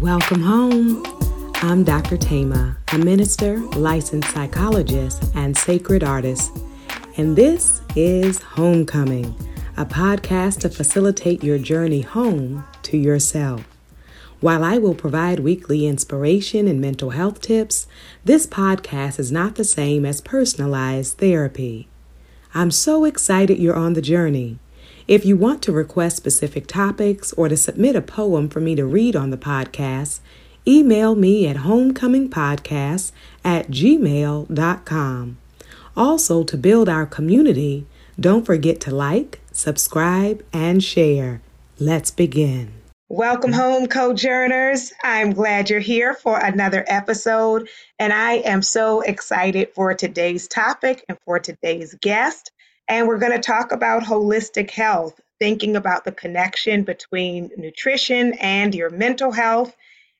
Welcome home. I'm Dr. Thema, a minister, licensed psychologist, and sacred artist. And this is Homecoming, a podcast to facilitate your journey home to yourself. While I will provide weekly inspiration and mental health tips, this podcast is not the same as personalized therapy. I'm so excited you're on the journey. If you want to request specific topics or to submit a poem for me to read on the podcast, email me at homecomingpodcast at gmail.com. Also, to build our community, don't forget to like, subscribe, and share. Let's begin. Welcome home, Cojourners. I'm glad you're here for another episode, and I am so excited for today's topic and for today's guest. And we're going to talk about holistic health, thinking about the connection between nutrition and your mental health.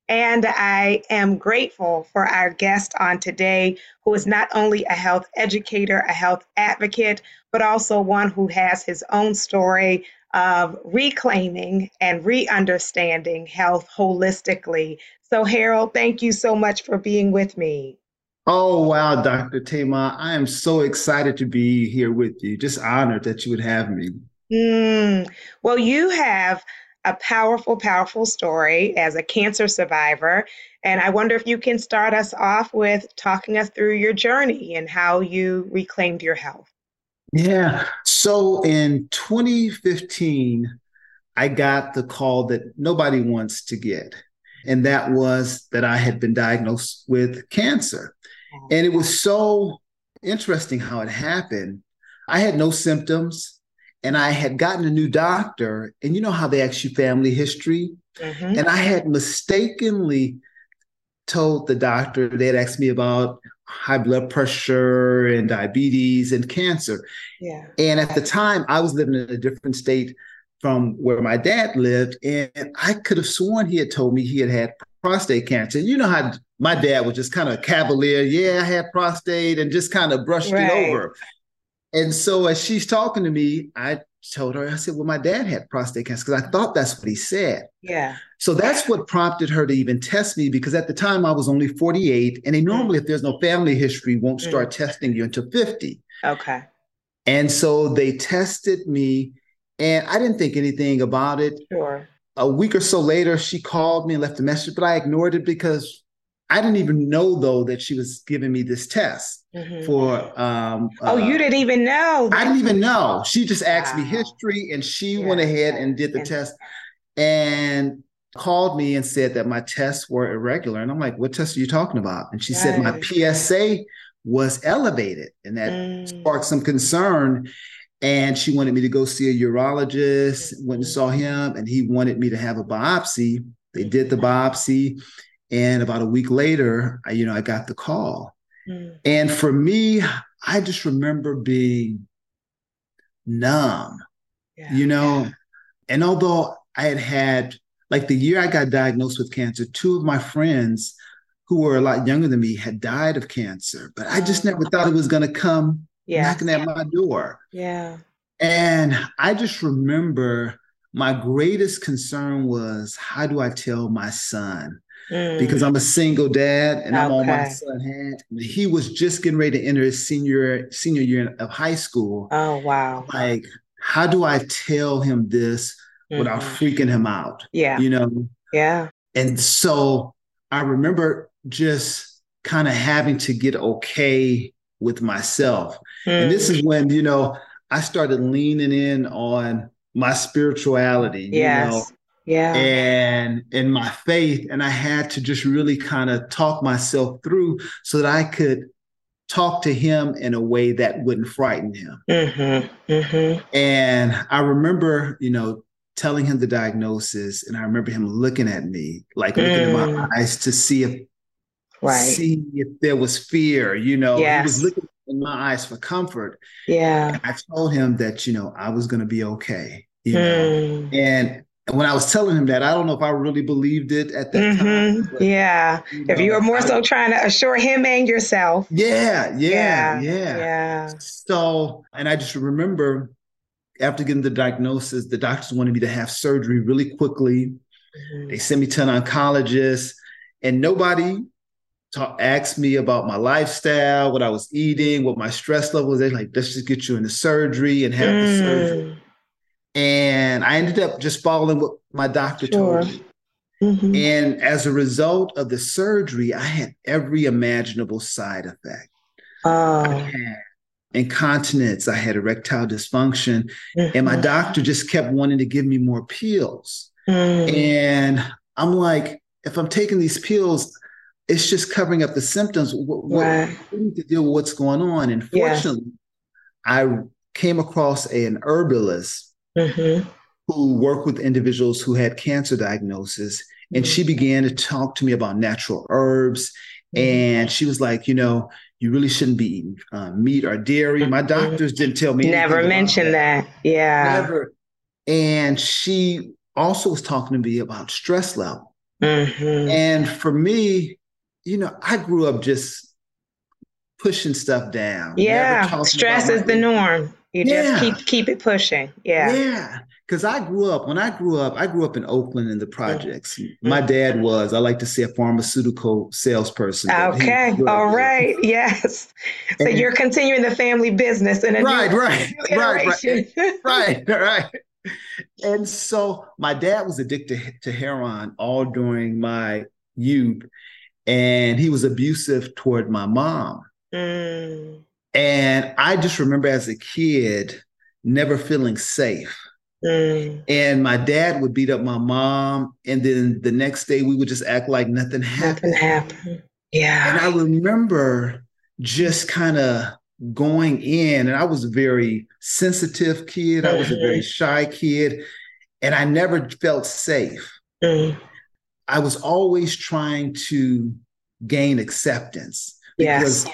And I am grateful for our guest on today, who is not only a health educator, a health advocate, but also one who has his own story of reclaiming and re understanding health holistically. So, Harold, thank you so much for being with me. Oh, wow, Dr. Thema. I am so excited to be here with you. Just honored that you would have me. Mm. Well, you have a powerful, powerful story as a cancer survivor. And I wonder if you can start us off with talking us through your journey and how you reclaimed your health. Yeah. So in 2015, I got the call that nobody wants to get. And that was that I had been diagnosed with cancer. And it was so interesting how it happened. I had no symptoms and I had gotten a new doctor. And you know how they ask you family history? Mm-hmm. And I had mistakenly told the doctor, they had asked me about high blood pressure and diabetes and cancer. Yeah. And at the time, I was living in a different state from where my dad lived. And I could have sworn he had told me he had had prostate cancer. You know how my dad was just kind of cavalier. Yeah, I had prostate and just kind of brushed right. it over. And so as she's talking to me, I told her, I said, well, my dad had prostate cancer because I thought that's what he said. Yeah. So that's what prompted her to even test me because at the time I was only 48. And they mm. normally, if there's no family history, won't mm. start mm. testing you until 50. Okay. And so they tested me and I didn't think anything about it. Sure. A week or so later, she called me and left a message, but I ignored it because I didn't even know though that she was giving me this test mm-hmm. for. Um, oh, uh, you didn't even know. I didn't even know. She just asked wow. me history, and she yeah. went ahead and did the and, test, and called me and said that my tests were irregular. And I'm like, "What test are you talking about?" And she said my PSA was elevated, and that mm. sparked some concern. And she wanted me to go see a urologist. Went and saw him, and he wanted me to have a biopsy. They did the biopsy and about a week later, I, you know, I got the call. Mm. And for me, I just remember being numb, yeah. you know. Yeah. And although I had had, like the year I got diagnosed with cancer, two of my friends who were a lot younger than me had died of cancer, but I just never thought it was going to come yeah. knocking at my door. Yeah. And I just remember my greatest concern was how do I tell my son mm. because I'm a single dad and okay. I'm on my son hand. He was just getting ready to enter his senior senior year of high school. Oh wow! Like, how do I tell him this mm-hmm. without freaking him out? Yeah, you know. Yeah. And so I remember just kind of having to get okay with myself. Mm. And this is when, you know, I started leaning in on my spirituality, yes. know, yeah and in my faith and i had to just really kind of talk myself through so that i could talk to him in a way that wouldn't frighten him mm-hmm, mm-hmm. and i remember you know telling him the diagnosis and i remember him looking at me like looking mm. in my mm. eyes to see if right see if there was fear you know yes. he was looking in my eyes for comfort yeah and i told him that you know i was going to be okay you know mm. and And when I was telling him that, I don't know if I really believed it at that mm-hmm. time. But, yeah. You know, if you were more I, so trying to assure him and yourself. Yeah, yeah, yeah, yeah. Yeah. So, and I just remember after getting the diagnosis, the doctors wanted me to have surgery really quickly. Mm-hmm. They sent me to an oncologist, and nobody talk, asked me about my lifestyle, what I was eating, what my stress level was. They're like, let's just get you into surgery and have mm. the surgery. And I ended up just following what my doctor sure. told me. Mm-hmm. And as a result of the surgery, I had every imaginable side effect. Oh. Incontinence, I had erectile dysfunction, mm-hmm. and my mm-hmm. doctor just kept wanting to give me more pills. Mm. And I'm like, if I'm taking these pills, it's just covering up the symptoms. What, right. we need to deal with what's going on. And fortunately, yeah. I came across an herbalist mm-hmm. who worked with individuals who had cancer diagnosis. And she began to talk to me about natural herbs. Mm-hmm. And she was like, you know, you really shouldn't be eating uh, meat or dairy. My mm-hmm. doctors didn't tell me. Never mentioned that. that. Yeah. Never. And she also was talking to me about stress level. Mm-hmm. And for me, you know, I grew up just pushing stuff down. Yeah. Stress is the norm. You yeah. just keep keep it pushing. Yeah. Yeah. Cause I grew up, when I grew up, I grew up in Oakland in the projects. Mm-hmm. My dad was, I like to say, a pharmaceutical salesperson. Okay. All right. Yes. So and, you're continuing the family business in a right, new, right, right, right, right, right. And so my dad was addicted to heroin all during my youth and he was abusive toward my mom. Mm. And I just remember as a kid never feeling safe. Mm. And my dad would beat up my mom, and then the next day we would just act like nothing happened. Nothing happened. Yeah. And I remember just kind of going in, and I was a very sensitive kid. Mm-hmm. I was a very mm-hmm. shy kid, and I never felt safe. Mm. I was always trying to gain acceptance. Yes.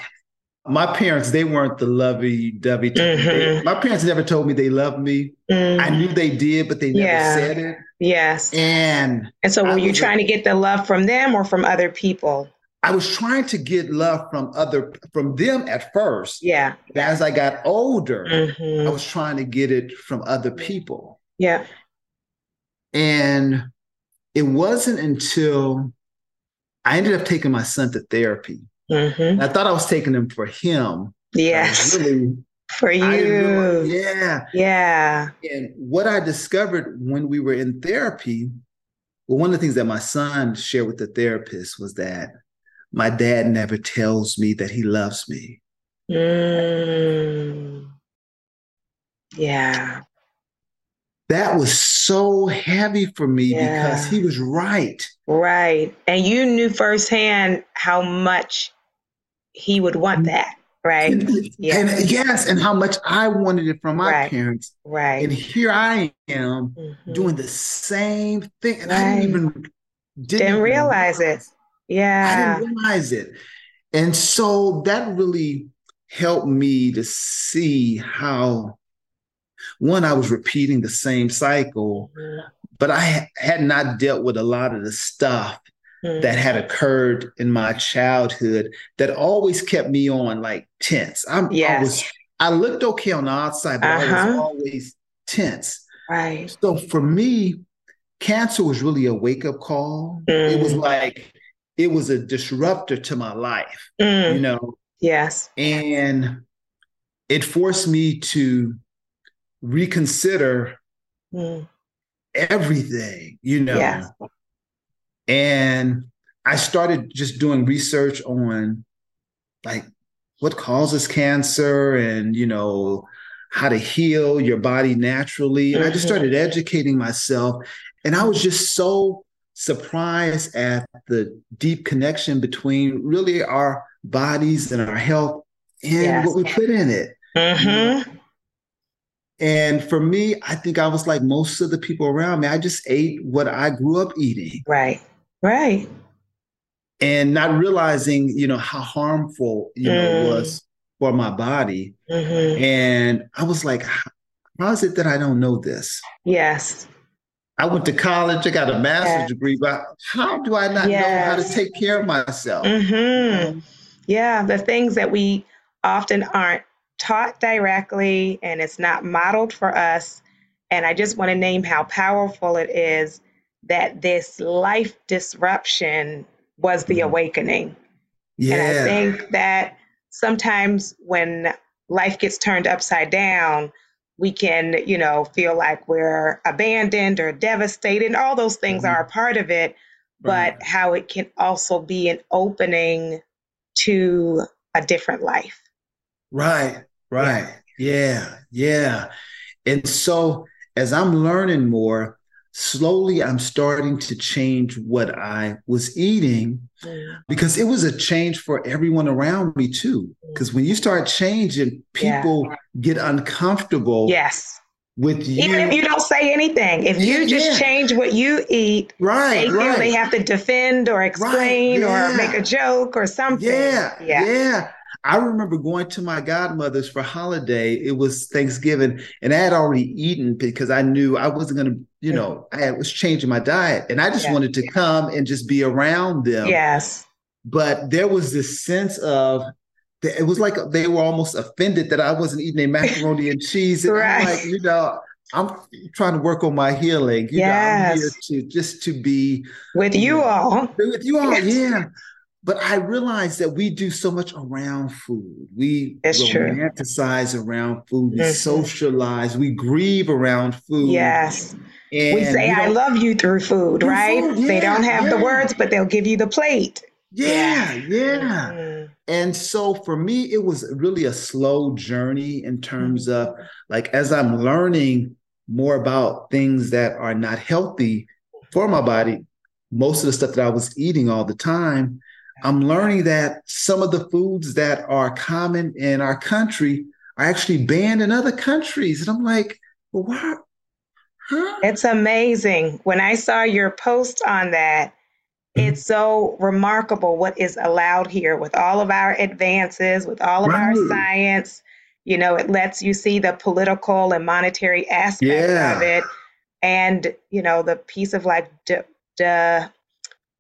My parents, they weren't the lovey dovey. Mm-hmm. My parents never told me they loved me. Mm. I knew they did, but they never yeah. said it. Yes. And and so were I you trying to get the love from them or from other people? I was trying to get love from other from them at first. Yeah. But as I got older, mm-hmm. I was trying to get it from other people. Yeah. And it wasn't until I ended up taking my son to therapy. Mm-hmm. I thought I was taking them for him. Yes. Really, for you. yeah. Yeah. And what I discovered when we were in therapy, well, one of the things that my son shared with the therapist was that my dad never tells me that he loves me. Mm. Yeah that was so heavy for me yeah. because he was right. Right. And you knew firsthand how much he would want that. Right. And, yeah. and yes, and how much I wanted it from my right. parents. Right. And here I am mm-hmm. doing the same thing. And right. I didn't even didn't, didn't realize it. Yeah. I didn't realize it. And so that really helped me to see how one, I was repeating the same cycle, mm-hmm. but I had not dealt with a lot of the stuff mm-hmm. that had occurred in my childhood that always kept me on like tense. I'm yes. I was I looked okay on the outside, but uh-huh. I was uh-huh. always tense. Right. So for me, cancer was really a wake-up call. Mm. It was mm. like it was a disruptor to my life. Mm. You know? Yes. And it forced me to reconsider mm. everything, you know. Yeah. And I started just doing research on like what causes cancer and, you know, how to heal your body naturally. And. I just mm-hmm. started educating myself. And I was just so surprised at the deep connection between really our bodies and our health and yes. what we put in it. Mm-hmm. And for me, I think I was like most of the people around me. I just ate what I grew up eating. Right. Right. And not realizing, you know, how harmful, you know, mm. it was for my body. Mm-hmm. And I was like, how is it that I don't know this? Yes. I went to college, I got a master's yes. degree, but how do I not yes. know how to take care of myself? Mm-hmm. Yeah, the things that we often aren't taught directly and it's not modeled for us. And I just want to name how powerful it is that this life disruption was the mm-hmm. awakening. Yeah. And I think that sometimes when life gets turned upside down, we can, you know, feel like we're abandoned or devastated. And all those things mm-hmm. are a part of it, but right. how it can also be an opening to a different life. Right, right. Yeah, yeah. yeah. And so as I'm learning more, slowly I'm starting to change what I was eating mm-hmm. because it was a change for everyone around me too. Mm-hmm. Because when you start changing, people yeah. get uncomfortable. Yes. With you. Even if you don't say anything, if you just yeah. change what you eat, right, they right. they have to defend or explain right, or make a joke or something. Yeah, yeah, yeah. I remember going to my godmother's for holiday. It was Thanksgiving, and I had already eaten because I knew I wasn't going to, you know, I was changing my diet, and I just yeah. wanted to come and just be around them. Yes. But there was this sense of it was like they were almost offended that I wasn't eating a macaroni and cheese. And right. I'm like, you know, I'm trying to work on my healing. You yes. know, I'm here to just to be with you, all. With you all, yes. yeah. But I realize that we do so much around food. We it's romanticize true. around food. We mm-hmm. socialize. We grieve around food. Yes. And we say, I love you through food, through right? Food. Yeah, they don't have yeah. the words, but they'll give you the plate. Yeah, yeah. Mm-hmm. And so for me, it was really a slow journey in terms of like as I'm learning more about things that are not healthy for my body, most of the stuff that I was eating all the time I'm learning that some of the foods that are common in our country are actually banned in other countries. And I'm like, well, why? Huh? It's amazing. When I saw your post on that, mm-hmm. it's so remarkable what is allowed here with all of our advances, with all of right. our science. You know, it lets you see the political and monetary aspect yeah. of it. And, you know, the piece of like, d- d-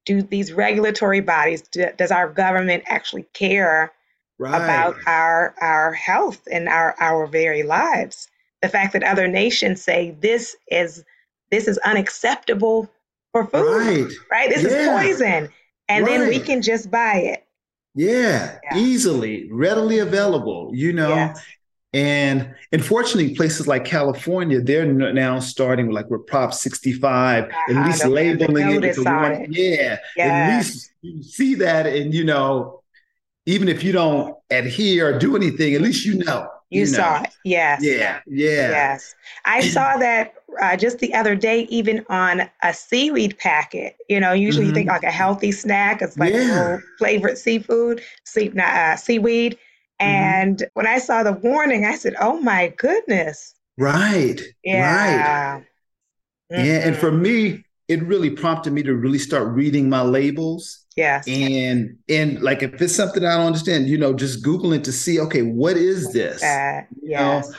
do these regulatory bodies do, does our government actually care right. about our our health and our our very lives the fact that other nations say this is this is unacceptable for food right, right? this yeah. is poison and right. then we can just buy it yeah, yeah, easily readily available you know yes. And unfortunately, places like California, they're now starting with like with Prop 65, uh-huh, at least labeling it one. Yeah, at least you see that, and you know, even if you don't adhere or do anything, at least you know. You, you saw know. it, yes. Yeah, yeah. Yes, I saw that uh, just the other day, even on a seaweed packet. You know, usually mm-hmm. you think mm-hmm. like a healthy snack, it's like yeah. flavored seafood, sea, uh, seaweed. And mm-hmm. when I saw the warning, I said, "Oh my goodness!" Right. Yeah. Right. Mm-hmm. Yeah, and for mm-hmm. me, it really prompted me to really start reading my labels. Yes. And and like if it's something I don't understand, you know, just googling to see, okay, what is this? Uh, yes. Know?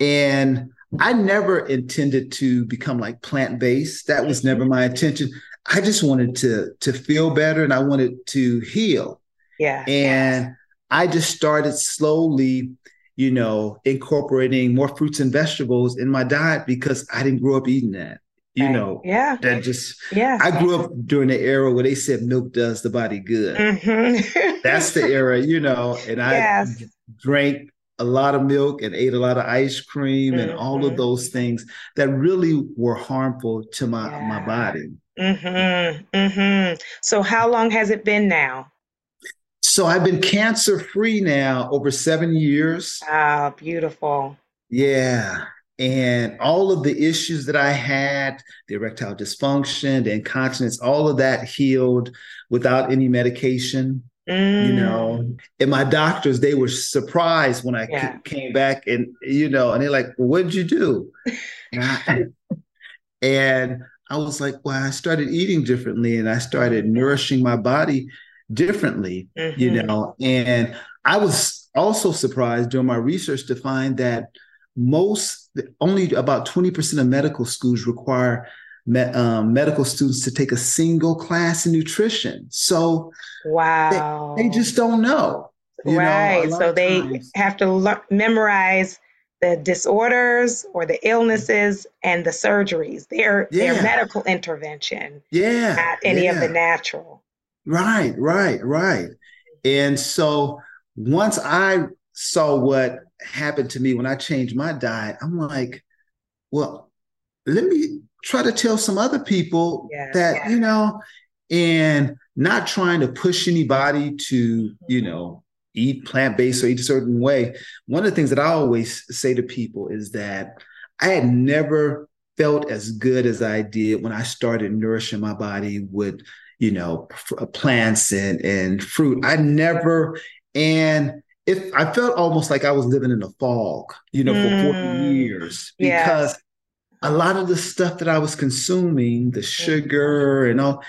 And I never intended to become like plant based. That was never my intention. I just wanted to to feel better and I wanted to heal. Yeah. And I just started slowly, you know, incorporating more fruits and vegetables in my diet because I didn't grow up eating that. You right. know, yeah, that just yeah. I grew up during the era where they said milk does the body good. Mm-hmm. That's the era, you know, and I yes. drank a lot of milk and ate a lot of ice cream mm-hmm. and all of mm-hmm. those things that really were harmful to my yeah. my body. Mm-hmm. Mm-hmm. So how long has it been now? So I've been cancer free now over seven years. Ah, beautiful. Yeah. And all of the issues that I had, the erectile dysfunction, the incontinence, all of that healed without any medication. Mm. You know, and my doctors, they were surprised when I yeah. came back and, you know, and they're like, well, what did you do? and, I, and I was like, well, I started eating differently and I started nourishing my body differently, mm-hmm. you know. And I was also surprised during my research to find that most, only about 20% of medical schools require me- um, medical students to take a single class in nutrition. So wow, they, they just don't know. right. Know, so they times. have to le- memorize the disorders or the illnesses and the surgeries. Their yeah. their medical intervention. Yeah. Not any yeah. of the natural. Right, right, right. And so once I saw what happened to me when I changed my diet, I'm like, well, let me try to tell some other people yeah, that, yeah. you know, and not trying to push anybody to, you mm-hmm. know, eat plant-based or eat a certain way. One of the things that I always say to people is that I had never felt as good as I did when I started nourishing my body with, you know, plants and and fruit. I never and if I felt almost like I was living in a fog, you know, mm, for 40 years because a lot of the stuff that I was consuming, the sugar and all,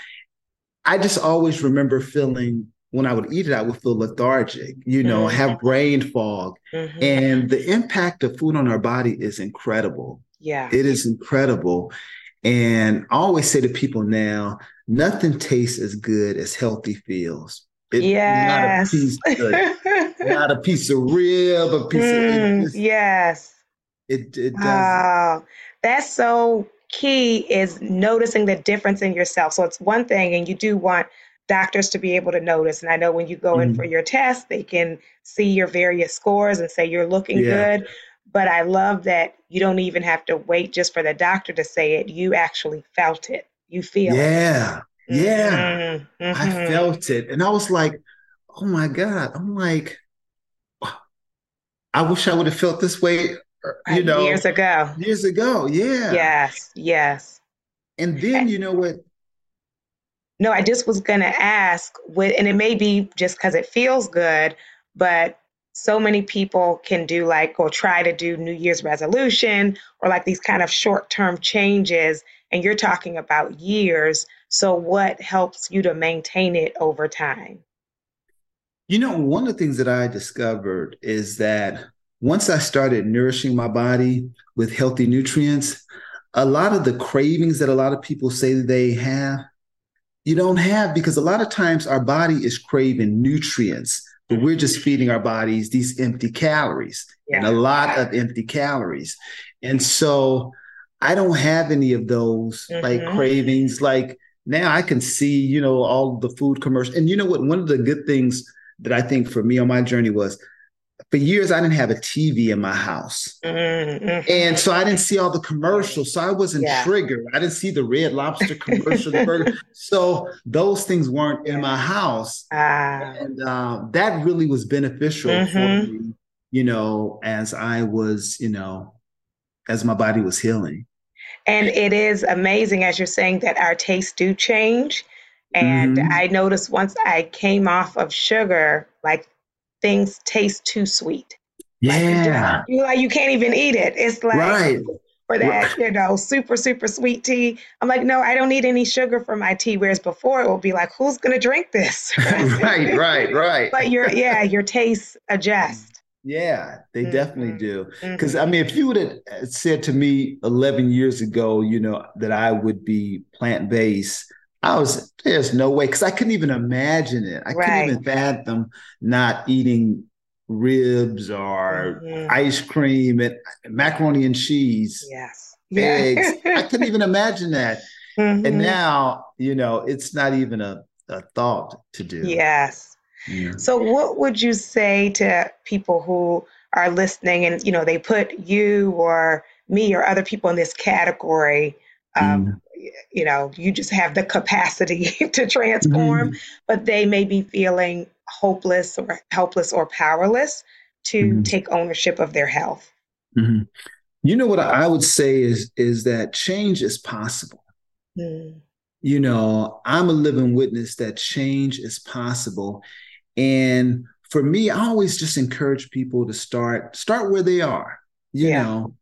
I just always remember feeling when I would eat it, I would feel lethargic, you know, mm-hmm. have brain fog. Mm-hmm. And the impact of food on our body is incredible. Yeah. It is incredible. And I always say to people now, nothing tastes as good as healthy feels. It, yes. Not a piece of, not a piece of rib, a piece mm, of. Just, yes. It, it does. Wow. That's so key is noticing the difference in yourself. So it's one thing, and you do want doctors to be able to notice. And I know when you go mm-hmm. in for your test, they can see your various scores and say you're looking yeah. good. But I love that you don't even have to wait just for the doctor to say it. You actually felt it. You feel yeah. it. Yeah, mm-hmm. I felt it. And I was like, oh my God. I'm like, I wish I would have felt this way, uh, you know, years ago. Years ago. Yeah. Yes. Yes. And then, you know what? No, I just was going to ask, with and it may be just because it feels good, but so many people can do like or try to do New Year's resolution or like these kind of short term changes. And you're talking about years. So, what helps you to maintain it over time? You know, one of the things that I discovered is that once I started nourishing my body with healthy nutrients, a lot of the cravings that a lot of people say they have, you don't have because a lot of times our body is craving nutrients, but we're just feeding our bodies these empty calories yeah. and a lot of empty calories. And so I don't have any of those mm-hmm. like cravings. Like now I can see, you know, all the food commercials. And you know what? One of the good things that I think for me on my journey was for years I didn't have a TV in my house. Mm-hmm. And so I didn't see all the commercials. So I wasn't yeah. triggered. I didn't see the red lobster commercial, the burger. So those things weren't in my house. Ah. And uh, that really was beneficial mm-hmm. for me, you know, as I was, you know, as my body was healing. And it is amazing, as you're saying, that our tastes do change. And mm-hmm. I noticed once I came off of sugar, like things taste too sweet. Yeah. Like, you like you can't even eat it. It's like right. for that, right. you know, super, super sweet tea. I'm like, no, I don't need any sugar for my tea. Whereas before it would be like, who's gonna drink this? right, right, right. But your yeah, your tastes adjust. Yeah, they mm-hmm. definitely do. Because mm-hmm. I mean, if you would have said to me 11 years ago, you know, that I would be plant based, I was there's no way because I couldn't even imagine it. I right. couldn't even fathom not eating ribs or mm-hmm. ice cream and macaroni and cheese. Yes. Eggs. I couldn't even imagine that. Mm-hmm. And now, you know, it's not even a, a thought to do. Yes. So, what would you say to people who are listening and, you know, they put you or me or other people in this category? Um, mm. You know, you just have the capacity to transform, mm. but they may be feeling hopeless or helpless or powerless to mm. take ownership of their health. Mm-hmm. You know what I would say is is that change is possible. Mm. You know, I'm a living witness that change is possible and for me, I always just encourage people to start start where they are, you yeah. know,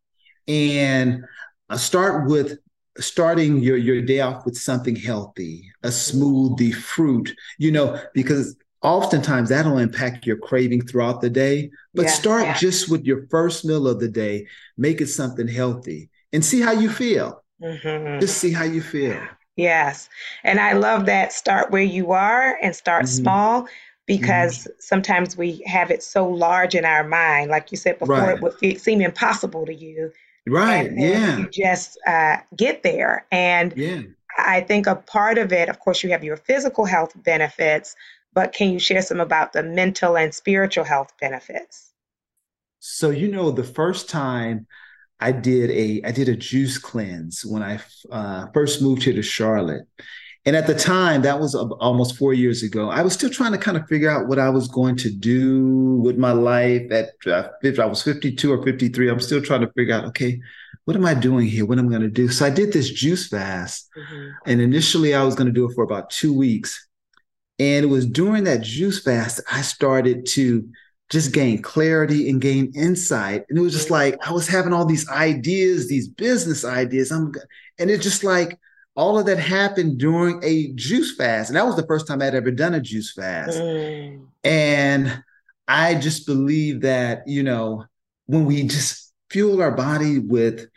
and uh, start with starting your your day off with something healthy, a smoothie, fruit, you know, because oftentimes that'll impact your craving throughout the day. But yeah, start yeah. just with your first meal of the day, make it something healthy and see how you feel. Mm-hmm. Just see how you feel. Yes. And I love that start where you are and start mm-hmm. small because mm-hmm. sometimes we have it so large in our mind. Like you said before, right. it would seem impossible to you. Right. And, yeah. You just uh, get there. And yeah. I think a part of it, of course, you have your physical health benefits, but can you share some about the mental and spiritual health benefits? So, you know, the first time I did a I did a juice cleanse when I uh, first moved here to Charlotte, and at the time that was almost four years ago. I was still trying to kind of figure out what I was going to do with my life. At uh, if I was fifty two or fifty three, I'm still trying to figure out okay, what am I doing here? What am I going to do? So I did this juice fast, mm-hmm. and initially I was going to do it for about two weeks, and it was during that juice fast I started to just gain clarity and gain insight. And it was just like I was having all these ideas, these business ideas. I'm and it's just like all of that happened during a juice fast. And that was the first time I'd ever done a juice fast. Mm. And I just believe that, you know, when we just fuel our body with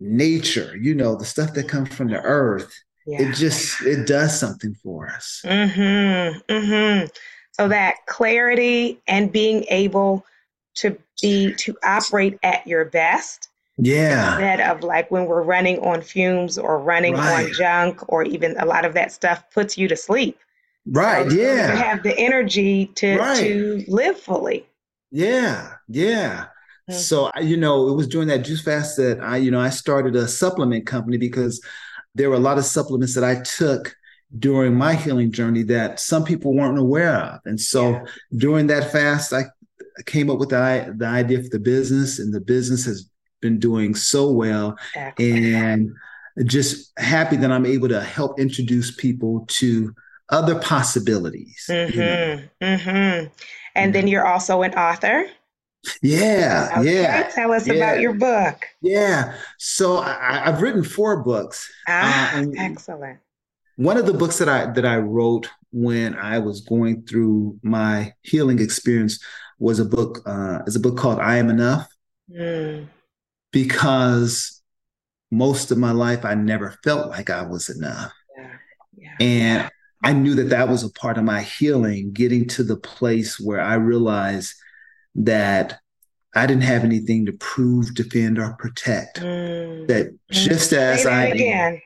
nature, you know, the stuff that comes from the earth, yeah. it just it does something for us. Mm-hmm. Mm-hmm. So that clarity and being able to be to operate at your best. Yeah. Instead of like when we're running on fumes or running right. on junk or even a lot of that stuff puts you to sleep. Right. So yeah. To have the energy to right. to live fully. Yeah. Yeah. Mm-hmm. So you know, it was during that juice fast that I, you know, I started a supplement company because there were a lot of supplements that I took during my healing journey that some people weren't aware of. And so yeah. during that fast, I came up with the, the idea for the business, and the business has been doing so well. And just happy that I'm able to help introduce people to other possibilities. Mm-hmm. You know? mm-hmm. And then you're also an author. Yeah, okay, yeah. Tell us yeah. about your book. Yeah. So I, have written four books. Ah, uh, excellent one of the books that I that I wrote when I was going through my healing experience was a book uh, is a book called I Am Enough mm. Because most of my life I never felt like I was enough, yeah. Yeah. and I knew that that was a part of my healing, getting to the place where I realized that I didn't have anything to prove, defend, or protect. Mm. That mm. just as I again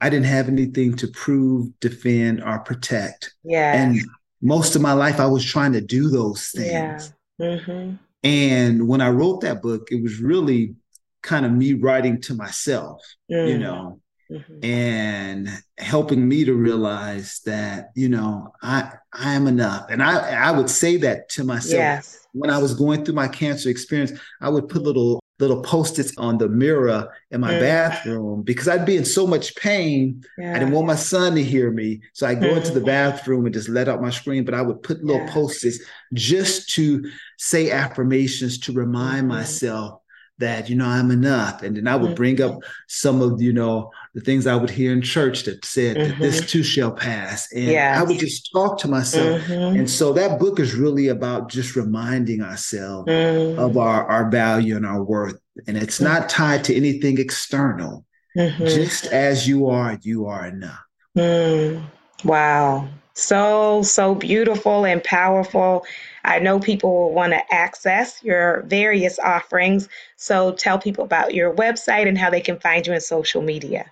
I didn't have anything to prove, defend, or protect. Yeah. And most of my life, I was trying to do those things. Yeah. Mm-hmm. And when I wrote that book, it was really kind of me writing to myself, mm. you know, mm-hmm. and helping me to realize that, you know, I I am enough. And I I would say that to myself yes. when I was going through my cancer experience. I would put little little post-its on the mirror in my mm. bathroom because I'd be in so much pain. Yeah. I didn't want my son to hear me. So I'd go mm. into the mm. bathroom and just let out my scream, but I would put little yeah. post-its just to say affirmations to remind mm. myself that you know I'm enough, and then I would mm-hmm. bring up some of you know the things I would hear in church that said mm-hmm. that this mm-hmm. too shall pass, and yes. I would just talk to myself. Mm-hmm. And so that book is really about just reminding ourselves mm-hmm. of our our value and our worth, and it's not tied to anything external. Mm-hmm. Just as you are, you are enough. Mm. Wow, so so beautiful and powerful. I know people will want to access your various offerings. So tell people about your website and how they can find you in social media.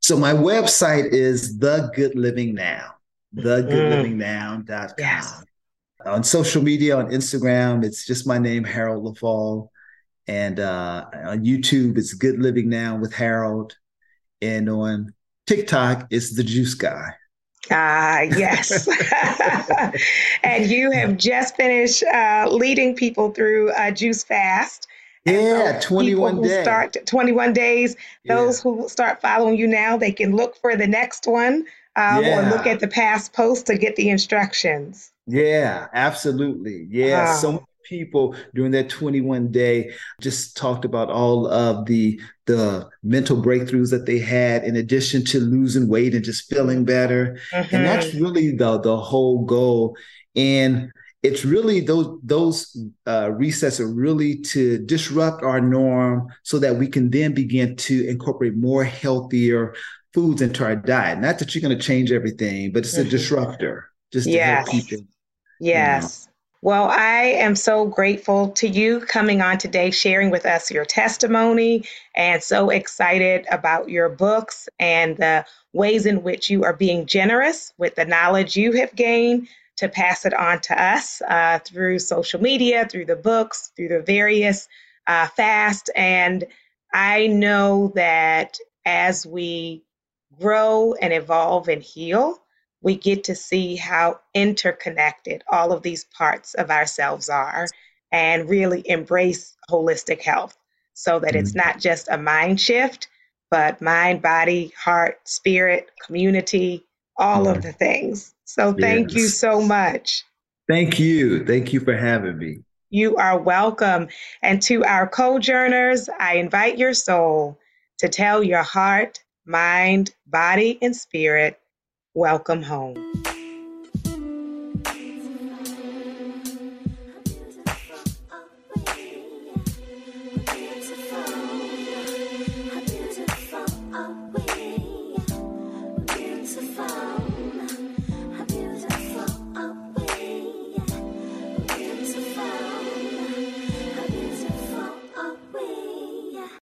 So my website is The Good Living Now, thegoodlivingnow.com. Yes. On social media, on Instagram, it's just my name, Harold Leffall. And uh, on YouTube, it's Good Living Now with Harold. And on TikTok, it's The Juice Guy. Ah, yes. and you have just finished uh, leading people through a juice fast. Yeah, so 21 days. Start 21 days. Those yeah. who start following you now, they can look for the next one um, yeah. or look at the past post to get the instructions. Yeah, absolutely. Yeah. Wow. So people during that 21 day just talked about all of the the mental breakthroughs that they had in addition to losing weight and just feeling better mm-hmm. and that's really the the whole goal and it's really those those uh, resets are really to disrupt our norm so that we can then begin to incorporate more healthier foods into our diet. Not that you're going to change everything, but it's a mm-hmm. disruptor just to yes. help people. Yes. You know. Well, I am so grateful to you coming on today, sharing with us your testimony, and so excited about your books and the ways in which you are being generous with the knowledge you have gained to pass it on to us uh, through social media, through the books, through the various uh, fast. And I know that as we grow and evolve and heal, we get to see how interconnected all of these parts of ourselves are and really embrace holistic health so that mm-hmm. it's not just a mind shift, but mind, body, heart, spirit, community, all mm-hmm. of the things. So thank yes. you so much. Thank you. Thank you for having me. You are welcome. And to our co-journers, I invite your soul to tell your heart, mind, body, and spirit Welcome home.